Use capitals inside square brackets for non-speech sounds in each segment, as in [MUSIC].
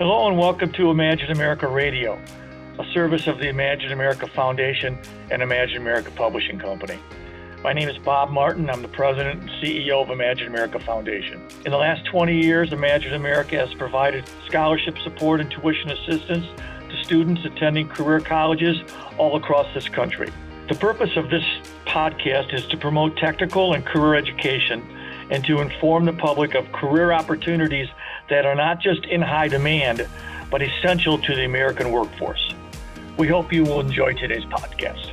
Hello and welcome to Imagine America Radio, a service of the Imagine America Foundation and Imagine America Publishing Company. My name is Bob Martin. I'm the president and CEO of Imagine America Foundation. In the last 20 years, Imagine America has provided scholarship support and tuition assistance to students attending career colleges all across this country. The purpose of this podcast is to promote technical and career education and to inform the public of career opportunities that are not just in high demand, but essential to the American workforce. We hope you will enjoy today's podcast.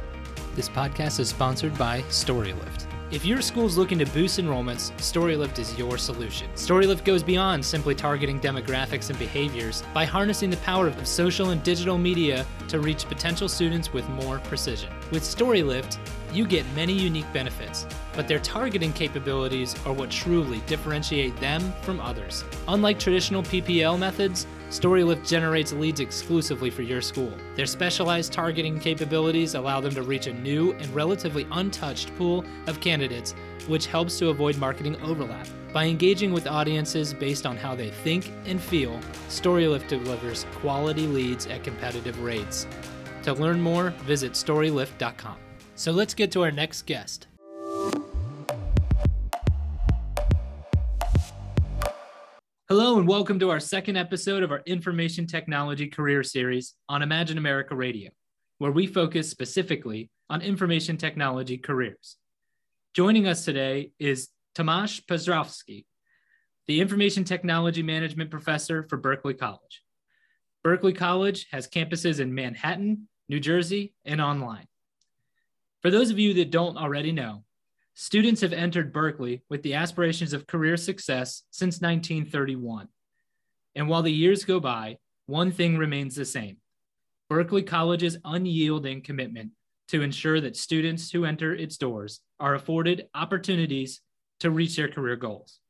This podcast is sponsored by StoryLift. If your school is looking to boost enrollments, StoryLift is your solution. StoryLift goes beyond simply targeting demographics and behaviors by harnessing the power of social and digital media to reach potential students with more precision. With StoryLift, you get many unique benefits, but their targeting capabilities are what truly differentiate them from others. Unlike traditional PPL methods, StoryLift generates leads exclusively for your school. Their specialized targeting capabilities allow them to reach a new and relatively untouched pool of candidates, which helps to avoid marketing overlap. By engaging with audiences based on how they think and feel, StoryLift delivers quality leads at competitive rates. To learn more, visit storylift.com. So let's get to our next guest. Hello, and welcome to our second episode of our Information Technology Career Series on Imagine America Radio, where we focus specifically on information technology careers. Joining us today is Tomasz Pozdrawski, the Information Technology Management Professor for Berkeley College. Berkeley College has campuses in Manhattan, New Jersey, and online. For those of you that don't already know, students have entered Berkeley with the aspirations of career success since 1931. And while the years go by, one thing remains the same Berkeley College's unyielding commitment to ensure that students who enter its doors are afforded opportunities to reach their career goals.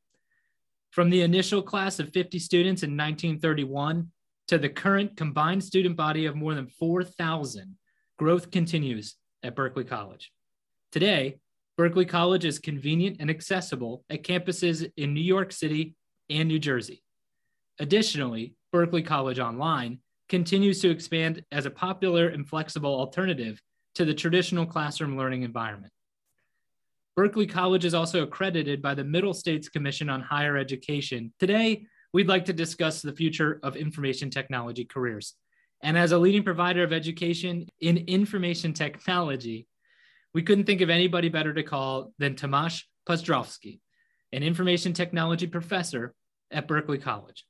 From the initial class of 50 students in 1931 to the current combined student body of more than 4,000, growth continues at Berkeley College. Today, Berkeley College is convenient and accessible at campuses in New York City and New Jersey. Additionally, Berkeley College Online continues to expand as a popular and flexible alternative to the traditional classroom learning environment. Berkeley College is also accredited by the Middle States Commission on Higher Education. Today, we'd like to discuss the future of information technology careers. And as a leading provider of education in information technology, we couldn't think of anybody better to call than Tomasz Pozdrawski, an information technology professor at Berkeley College.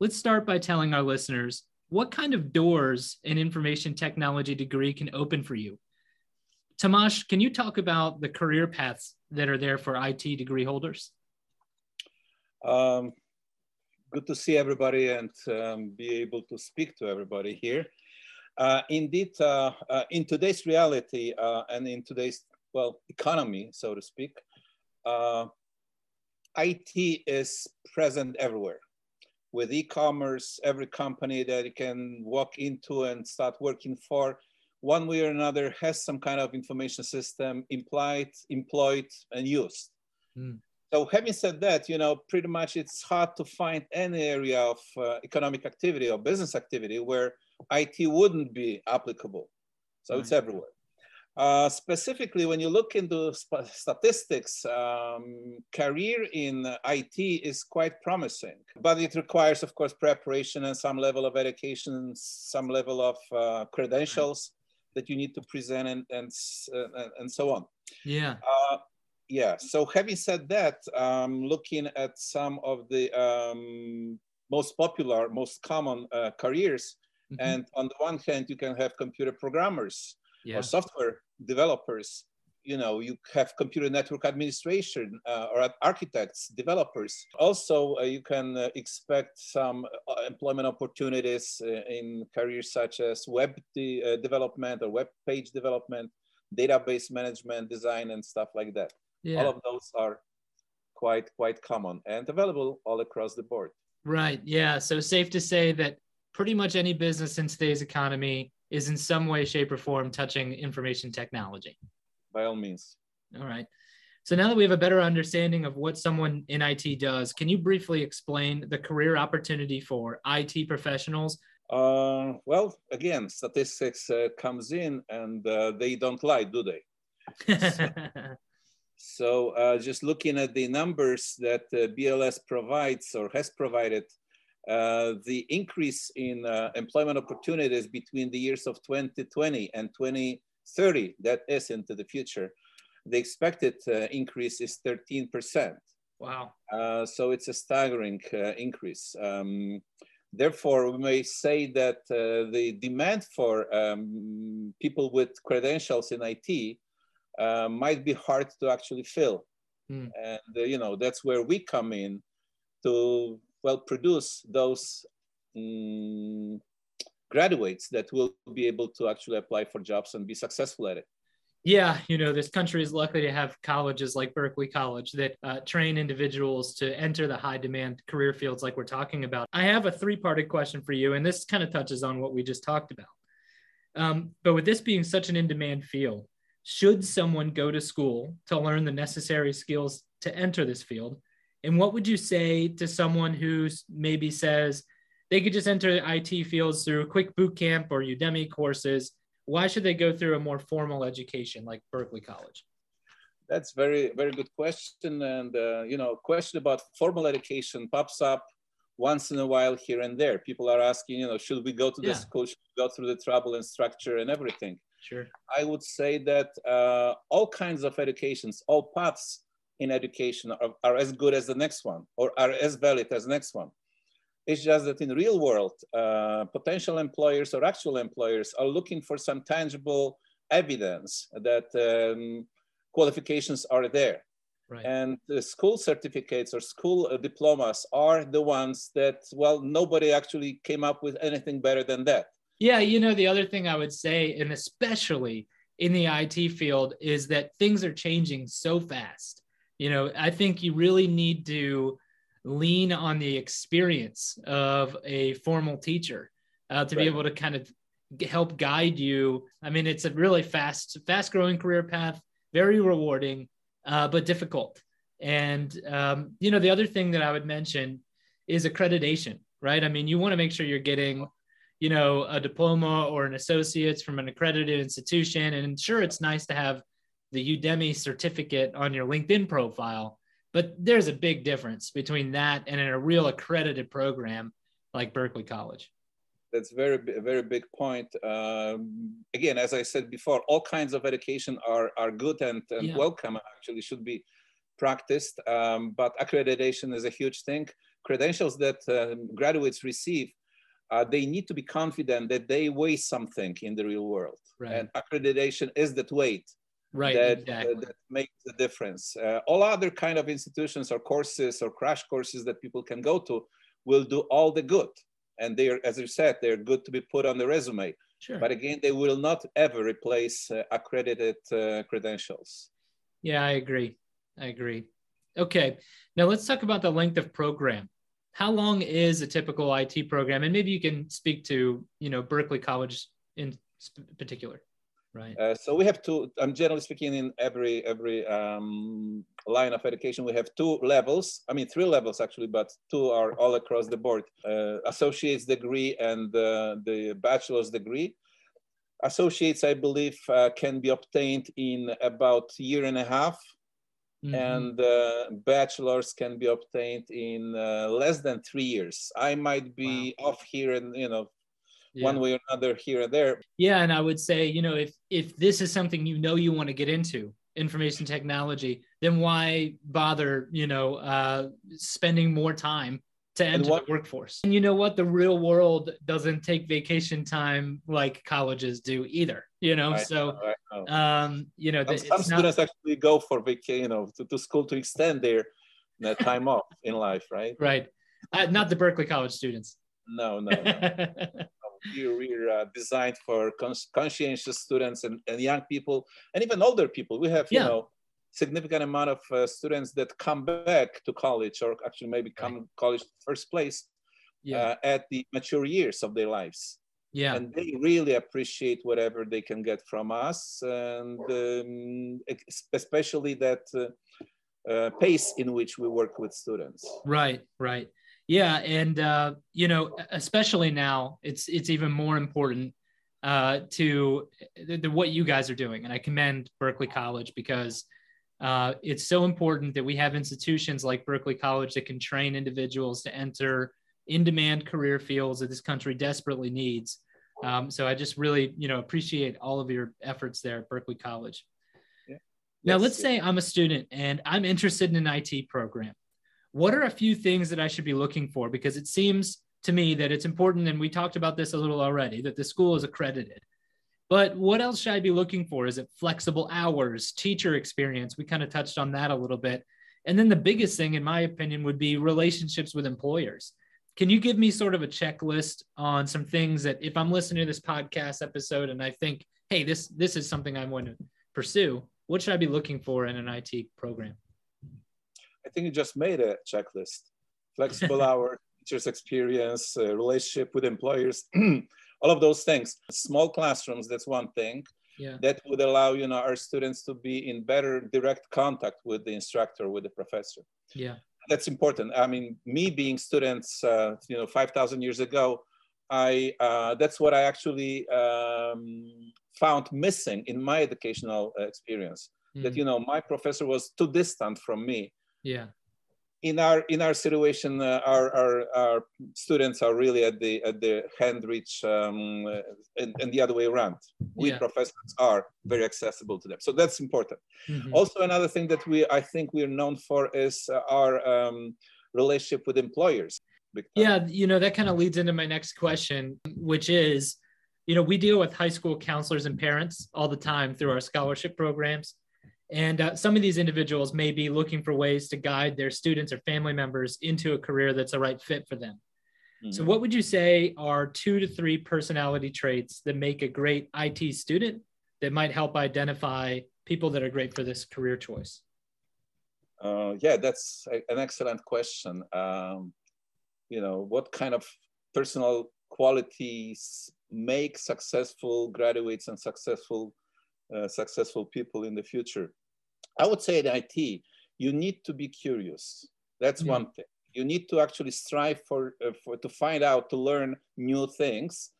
Let's start by telling our listeners what kind of doors an information technology degree can open for you. Tomasz, can you talk about the career paths that are there for IT degree holders? Um, good to see everybody and um, be able to speak to everybody here. Uh, indeed, uh, uh, in today's reality uh, and in today's, well, economy, so to speak, uh, IT is present everywhere. With e-commerce, every company that you can walk into and start working for, one way or another has some kind of information system implied, employed, and used. Mm. So having said that, you know, pretty much it's hard to find any area of uh, economic activity or business activity where IT wouldn't be applicable. So right. it's everywhere. Uh, specifically, when you look into statistics, um, career in IT is quite promising, but it requires, of course, preparation and some level of education, some level of uh, credentials that you need to present and, and, uh, and so on. Yeah. Uh, yeah, so having said that, um, looking at some of the um, most popular, most common uh, careers, mm-hmm. and on the one hand, you can have computer programmers yeah. or software developers. You know, you have computer network administration uh, or architects, developers. Also, uh, you can uh, expect some uh, employment opportunities uh, in careers such as web de- development or web page development, database management, design, and stuff like that. Yeah. All of those are quite quite common and available all across the board. Right. Yeah. So safe to say that pretty much any business in today's economy is in some way, shape, or form touching information technology. By all means. All right. So now that we have a better understanding of what someone in IT does, can you briefly explain the career opportunity for IT professionals? Uh, well, again, statistics uh, comes in and uh, they don't lie, do they? [LAUGHS] so, so uh, just looking at the numbers that uh, BLS provides or has provided, uh, the increase in employment opportunities between the years of 2020 and 2030, that is into the future, the expected uh, increase is 13%. Wow. Uh, so it's a staggering uh, increase. Um, therefore, we may say that uh, the demand for um, people with credentials in IT uh, might be hard to actually fill. Mm. And, uh, you know, that's where we come in to, well, produce those um, graduates that will be able to actually apply for jobs and be successful at it yeah, you know, this country is lucky to have colleges like Berkeley College that uh, train individuals to enter the high demand career fields like we're talking about. I have a three parted question for you, and this kind of touches on what we just talked about. Um, but with this being such an in demand field, should someone go to school to learn the necessary skills to enter this field? And what would you say to someone who maybe says they could just enter the IT fields through a quick boot camp or Udemy courses? why should they go through a more formal education like Berkeley College? That's very, very good question. And, uh, you know, question about formal education pops up once in a while here and there. People are asking, you know, should we go to yeah. the school, should we go through the trouble and structure and everything? Sure. I would say that uh, all kinds of educations, all paths in education are, are as good as the next one or are as valid as the next one. It's just that in real world, uh, potential employers or actual employers are looking for some tangible evidence that um, qualifications are there. Right. And the school certificates or school uh, diplomas are the ones that, well, nobody actually came up with anything better than that. Yeah, you know, the other thing I would say, and especially in the IT field, is that things are changing so fast. You know, I think you really need to lean on the experience of a formal teacher uh, to right. be able to kind of help guide you. I mean, it's a really fast, fast growing career path, very rewarding, uh, but difficult. And, um, you know, the other thing that I would mention is accreditation, right? I mean, you want to make sure you're getting, you know, a diploma or an associate's from an accredited institution. And sure, it's nice to have the Udemy certificate on your LinkedIn profile but there's a big difference between that and in a real accredited program like Berkeley College. That's very, very big point. Um, again, as I said before, all kinds of education are, are good and, and yeah. welcome, actually, should be practiced. Um, but accreditation is a huge thing. Credentials that um, graduates receive, uh, they need to be confident that they weigh something in the real world. Right. And accreditation is that weight right that, exactly. uh, that makes the difference uh, all other kind of institutions or courses or crash courses that people can go to will do all the good and they are as you said they're good to be put on the resume sure. but again they will not ever replace uh, accredited uh, credentials yeah i agree i agree okay now let's talk about the length of program how long is a typical it program and maybe you can speak to you know berkeley college in particular Right. Uh, so we have two. I'm generally speaking in every every um, line of education. We have two levels. I mean, three levels actually, but two are all across the board: uh, associate's degree and uh, the bachelor's degree. Associates, I believe, uh, can be obtained in about year and a half, mm-hmm. and uh, bachelors can be obtained in uh, less than three years. I might be wow. off here, and you know, yeah. one way or another here and there. Yeah, and I would say, you know, if if this is something you know you want to get into, information technology, then why bother, you know, uh, spending more time to enter what, the workforce? And you know what? The real world doesn't take vacation time like colleges do either. You know, I so know, um, you know, some, some students not... actually go for vacation, you know, to, to school to extend their, their time [LAUGHS] off in life, right? Right. Uh, not the Berkeley College students. No, no. no. [LAUGHS] we're, we're uh, designed for cons- conscientious students and, and young people and even older people. We have, yeah. you know, significant amount of uh, students that come back to college or actually maybe come right. college first place yeah. uh, at the mature years of their lives. Yeah. And they really appreciate whatever they can get from us, and um, especially that uh, uh, pace in which we work with students. Right, right. Yeah, and uh, you know, especially now, it's it's even more important uh, to the, the, what you guys are doing, and I commend Berkeley College because uh, it's so important that we have institutions like Berkeley College that can train individuals to enter in-demand career fields that this country desperately needs. Um, so I just really, you know, appreciate all of your efforts there at Berkeley College. Yeah. Now, let's say I'm a student and I'm interested in an IT program. What are a few things that I should be looking for? Because it seems to me that it's important, and we talked about this a little already, that the school is accredited. But what else should I be looking for? Is it flexible hours, teacher experience? We kind of touched on that a little bit. And then the biggest thing, in my opinion, would be relationships with employers. Can you give me sort of a checklist on some things that if I'm listening to this podcast episode and I think, hey, this this is something I want to pursue, what should I be looking for in an IT program? I think you just made a checklist. [LAUGHS] Flexible hour, teachers experience, uh, relationship with employers, [CLEARS THROAT] all of those things. Small classrooms, that's one thing. Yeah. That would allow you know our students to be in better direct contact with the instructor, with the professor. Yeah that's important. I mean, me being students, uh, you know, 5,000 years ago, I uh, that's what I actually um, found missing in my educational experience. Mm. That you know, my professor was too distant from me. Yeah in our in our situation, uh, our, our, our students are really at the at the hand reach, um, and, and, the other way around. We yeah. professors are very accessible to them, so that's important. Mm-hmm. Also, another thing that we I think we're known for is uh, our um, relationship with employers. Yeah, you know that kind of leads into my next question, which is, you know, we deal with high school counselors and parents all the time through our scholarship programs. And uh, some of these individuals may be looking for ways to guide their students or family members into a career that's a right fit for them. Mm-hmm. So, what would you say are two to three personality traits that make a great IT student that might help identify people that are great for this career choice? Uh, yeah, that's a, an excellent question. Um, you know, what kind of personal qualities make successful graduates and successful successful people in the future. I would say in IT, you need to be curious. That's mm. one thing. You need to actually strive for, uh, for to find out, to learn new things.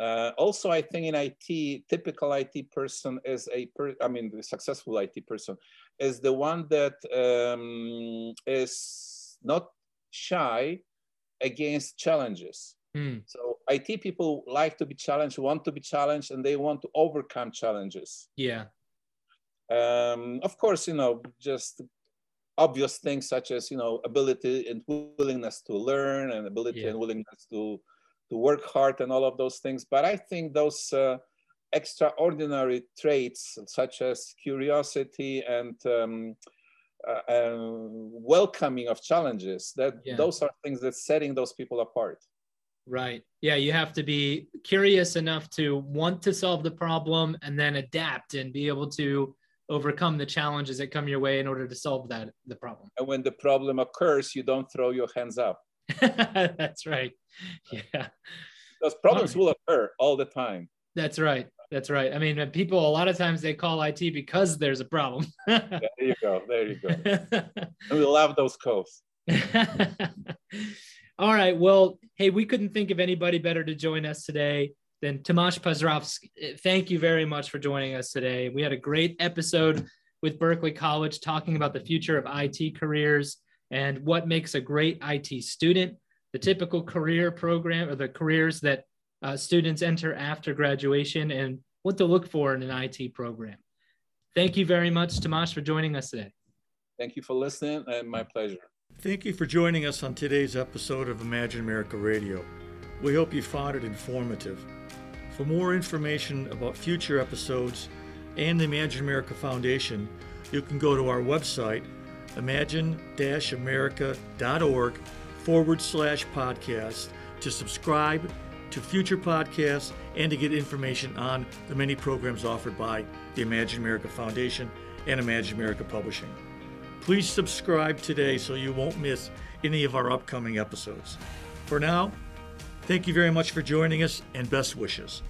Uh, also, I think in IT, typical IT person is a, per, I mean, the successful IT person is the one that um, is not shy against challenges. Mm. So IT people like to be challenged, want to be challenged, and they want to overcome challenges. Yeah. Um, of course, you know, just obvious things such as you know ability and willingness to learn and ability yeah. and willingness to to work hard and all of those things. But I think those uh, extraordinary traits such as curiosity and um, uh, uh, welcoming of challenges that yeah. those are things that setting those people apart Right. Yeah, you have to be curious enough to want to solve the problem and then adapt and be able to overcome the challenges that come your way in order to solve that the problem. And when the problem occurs, you don't throw your hands up. [LAUGHS] That's right. Yeah. Those problems right. will occur all the time. That's right. That's right. I mean, people a lot of times they call IT because there's a problem. [LAUGHS] there you go. There you go. [LAUGHS] and we love those calls. All right. Well, hey, we couldn't think of anybody better to join us today than Tomasz Pazrovsky. Thank you very much for joining us today. We had a great episode with Berkeley College talking about the future of IT careers and what makes a great IT student, the typical career program or the careers that uh, students enter after graduation, and what to look for in an IT program. Thank you very much, Tomasz, for joining us today. Thank you for listening, and my pleasure. Thank you for joining us on today's episode of Imagine America Radio. We hope you found it informative. For more information about future episodes and the Imagine America Foundation, you can go to our website, imagine america.org forward slash podcast, to subscribe to future podcasts and to get information on the many programs offered by the Imagine America Foundation and Imagine America Publishing. Please subscribe today so you won't miss any of our upcoming episodes. For now, Thank you very much for joining us and best wishes.